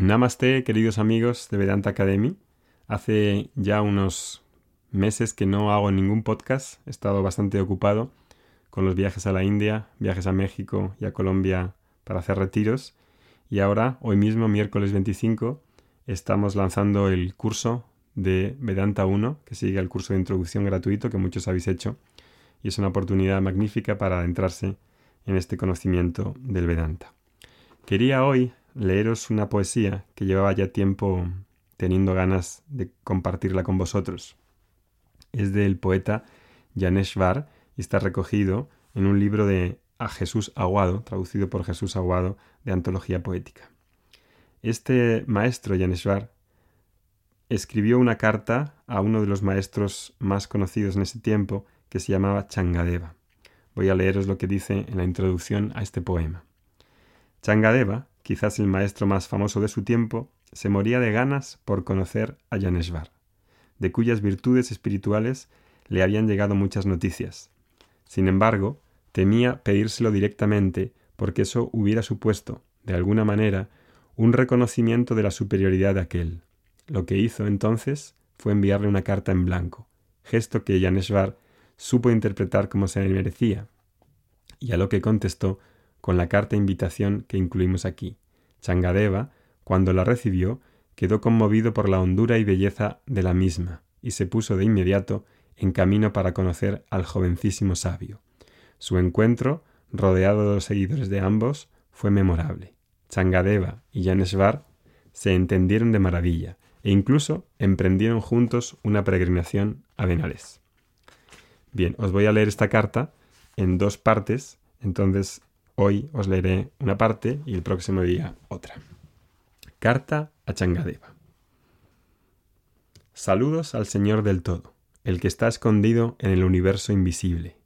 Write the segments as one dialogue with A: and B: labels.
A: Namaste, queridos amigos de Vedanta Academy. Hace ya unos meses que no hago ningún podcast. He estado bastante ocupado con los viajes a la India, viajes a México y a Colombia para hacer retiros. Y ahora, hoy mismo, miércoles 25, estamos lanzando el curso de Vedanta 1, que sigue el curso de introducción gratuito que muchos habéis hecho. Y es una oportunidad magnífica para adentrarse en este conocimiento del Vedanta. Quería hoy leeros una poesía que llevaba ya tiempo teniendo ganas de compartirla con vosotros. Es del poeta Janeshvar y está recogido en un libro de A Jesús Aguado, traducido por Jesús Aguado, de Antología Poética. Este maestro Janeshvar escribió una carta a uno de los maestros más conocidos en ese tiempo, que se llamaba Changadeva. Voy a leeros lo que dice en la introducción a este poema. Changadeva quizás el maestro más famoso de su tiempo, se moría de ganas por conocer a Janeshvar, de cuyas virtudes espirituales le habían llegado muchas noticias. Sin embargo, temía pedírselo directamente porque eso hubiera supuesto, de alguna manera, un reconocimiento de la superioridad de aquel. Lo que hizo entonces fue enviarle una carta en blanco, gesto que Janeshvar supo interpretar como se le merecía, y a lo que contestó con la carta invitación que incluimos aquí. Changadeva, cuando la recibió, quedó conmovido por la hondura y belleza de la misma, y se puso de inmediato en camino para conocer al jovencísimo sabio. Su encuentro, rodeado de los seguidores de ambos, fue memorable. Changadeva y Janeshvar se entendieron de maravilla, e incluso emprendieron juntos una peregrinación a Benales. Bien, os voy a leer esta carta en dos partes, entonces Hoy os leeré una parte y el próximo día otra. Carta a Changadeva. Saludos al Señor del todo, el que está escondido en el universo invisible.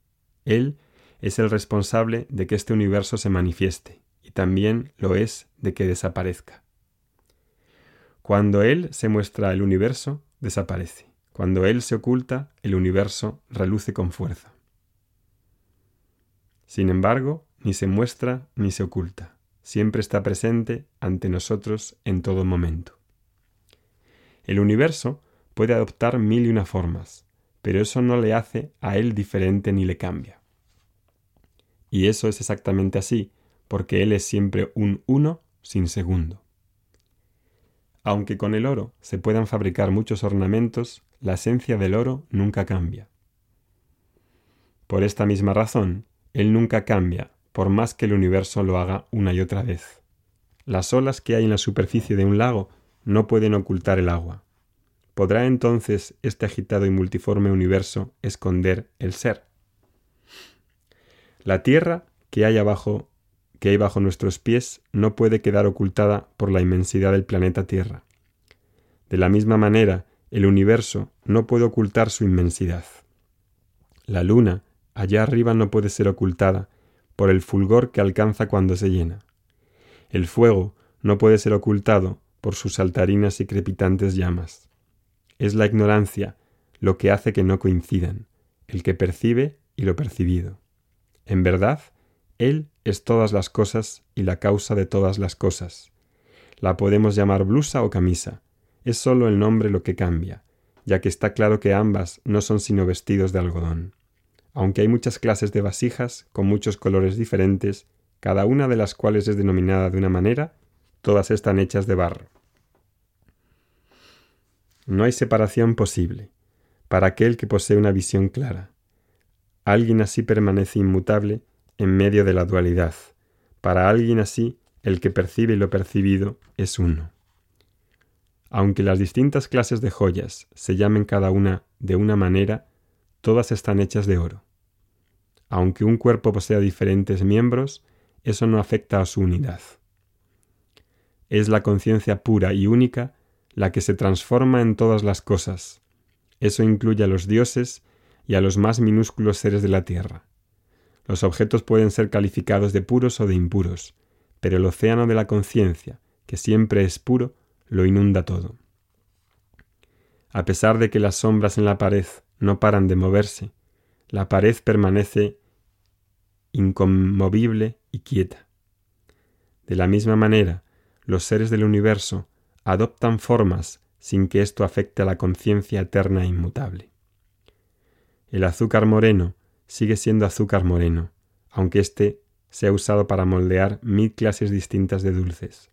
A: Él es el responsable de que este universo se manifieste, y también lo es de que desaparezca. Cuando Él se muestra el universo, desaparece. Cuando Él se oculta, el universo reluce con fuerza. Sin embargo, ni se muestra ni se oculta, siempre está presente ante nosotros en todo momento. El universo puede adoptar mil y una formas, pero eso no le hace a él diferente ni le cambia. Y eso es exactamente así, porque él es siempre un uno sin segundo. Aunque con el oro se puedan fabricar muchos ornamentos, la esencia del oro nunca cambia. Por esta misma razón, él nunca cambia, por más que el universo lo haga una y otra vez. Las olas que hay en la superficie de un lago no pueden ocultar el agua. ¿Podrá entonces este agitado y multiforme universo esconder el ser? La tierra que hay abajo, que hay bajo nuestros pies, no puede quedar ocultada por la inmensidad del planeta Tierra. De la misma manera, el universo no puede ocultar su inmensidad. La luna, allá arriba, no puede ser ocultada, por el fulgor que alcanza cuando se llena. El fuego no puede ser ocultado por sus saltarinas y crepitantes llamas. Es la ignorancia lo que hace que no coincidan, el que percibe y lo percibido. En verdad, Él es todas las cosas y la causa de todas las cosas. La podemos llamar blusa o camisa, es sólo el nombre lo que cambia, ya que está claro que ambas no son sino vestidos de algodón aunque hay muchas clases de vasijas con muchos colores diferentes, cada una de las cuales es denominada de una manera, todas están hechas de barro. No hay separación posible para aquel que posee una visión clara. Alguien así permanece inmutable en medio de la dualidad. Para alguien así, el que percibe lo percibido es uno. Aunque las distintas clases de joyas se llamen cada una de una manera, todas están hechas de oro. Aunque un cuerpo posea diferentes miembros, eso no afecta a su unidad. Es la conciencia pura y única la que se transforma en todas las cosas. Eso incluye a los dioses y a los más minúsculos seres de la tierra. Los objetos pueden ser calificados de puros o de impuros, pero el océano de la conciencia, que siempre es puro, lo inunda todo. A pesar de que las sombras en la pared no paran de moverse, la pared permanece inconmovible y quieta. De la misma manera, los seres del universo adoptan formas sin que esto afecte a la conciencia eterna e inmutable. El azúcar moreno sigue siendo azúcar moreno, aunque éste sea usado para moldear mil clases distintas de dulces.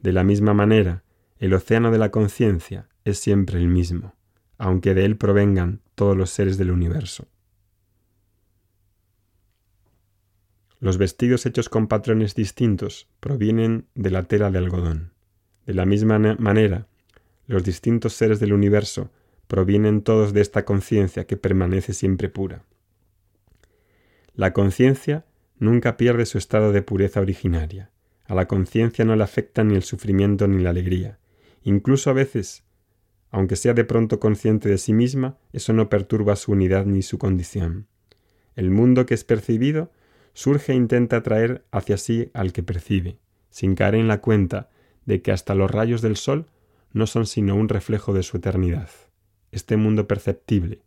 A: De la misma manera, el océano de la conciencia es siempre el mismo, aunque de él provengan todos los seres del universo. Los vestidos hechos con patrones distintos provienen de la tela de algodón. De la misma manera, los distintos seres del universo provienen todos de esta conciencia que permanece siempre pura. La conciencia nunca pierde su estado de pureza originaria. A la conciencia no le afecta ni el sufrimiento ni la alegría. Incluso a veces, aunque sea de pronto consciente de sí misma, eso no perturba su unidad ni su condición. El mundo que es percibido surge e intenta atraer hacia sí al que percibe, sin caer en la cuenta de que hasta los rayos del sol no son sino un reflejo de su eternidad. Este mundo perceptible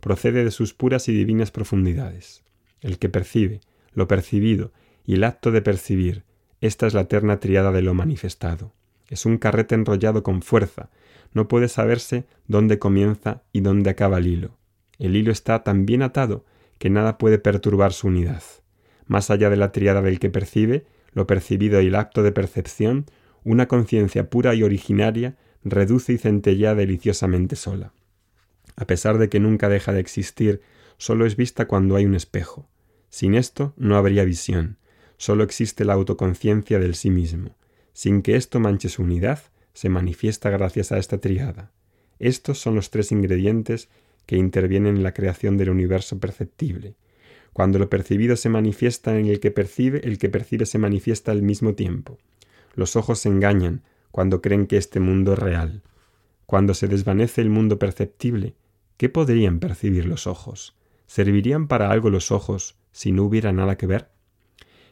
A: procede de sus puras y divinas profundidades. El que percibe, lo percibido y el acto de percibir, esta es la eterna triada de lo manifestado. Es un carrete enrollado con fuerza, no puede saberse dónde comienza y dónde acaba el hilo. El hilo está tan bien atado que nada puede perturbar su unidad. Más allá de la triada del que percibe, lo percibido y el acto de percepción, una conciencia pura y originaria reduce y centellea deliciosamente sola. A pesar de que nunca deja de existir, solo es vista cuando hay un espejo. Sin esto no habría visión, solo existe la autoconciencia del sí mismo. Sin que esto manche su unidad, se manifiesta gracias a esta triada. Estos son los tres ingredientes que intervienen en la creación del universo perceptible. Cuando lo percibido se manifiesta en el que percibe, el que percibe se manifiesta al mismo tiempo. Los ojos se engañan cuando creen que este mundo es real. Cuando se desvanece el mundo perceptible, ¿qué podrían percibir los ojos? ¿Servirían para algo los ojos si no hubiera nada que ver?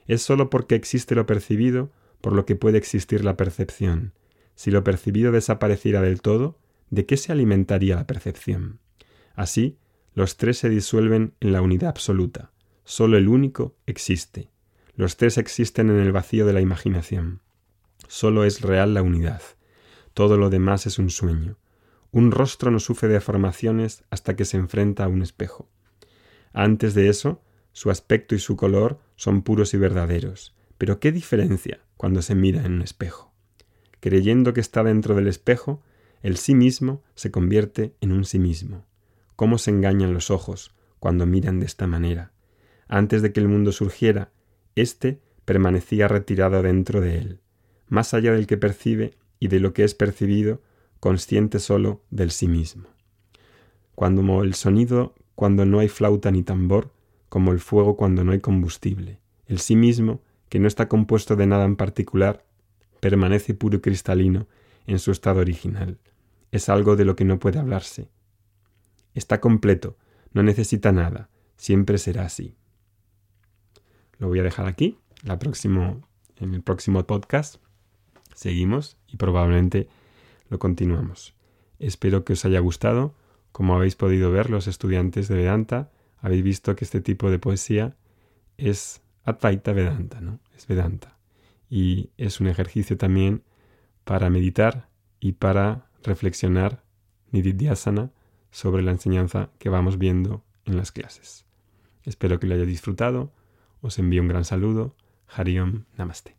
A: Es sólo porque existe lo percibido por lo que puede existir la percepción. Si lo percibido desapareciera del todo, ¿de qué se alimentaría la percepción? Así, los tres se disuelven en la unidad absoluta. Sólo el único existe. Los tres existen en el vacío de la imaginación. Sólo es real la unidad. Todo lo demás es un sueño. Un rostro no sufre deformaciones hasta que se enfrenta a un espejo. Antes de eso, su aspecto y su color son puros y verdaderos. Pero ¿qué diferencia cuando se mira en un espejo? Creyendo que está dentro del espejo, el sí mismo se convierte en un sí mismo. ¿Cómo se engañan los ojos cuando miran de esta manera? Antes de que el mundo surgiera, éste permanecía retirado dentro de él, más allá del que percibe y de lo que es percibido, consciente solo del sí mismo. Cuando el sonido cuando no hay flauta ni tambor, como el fuego cuando no hay combustible. El sí mismo, que no está compuesto de nada en particular, permanece puro y cristalino en su estado original. Es algo de lo que no puede hablarse. Está completo, no necesita nada, siempre será así. Lo voy a dejar aquí. La próximo, en el próximo podcast seguimos y probablemente lo continuamos. Espero que os haya gustado. Como habéis podido ver, los estudiantes de Vedanta habéis visto que este tipo de poesía es Advaita Vedanta, ¿no? Es Vedanta. Y es un ejercicio también para meditar y para reflexionar Nididhyasana sobre la enseñanza que vamos viendo en las clases. Espero que lo hayáis disfrutado. Os envío un gran saludo. Hariom Namaste.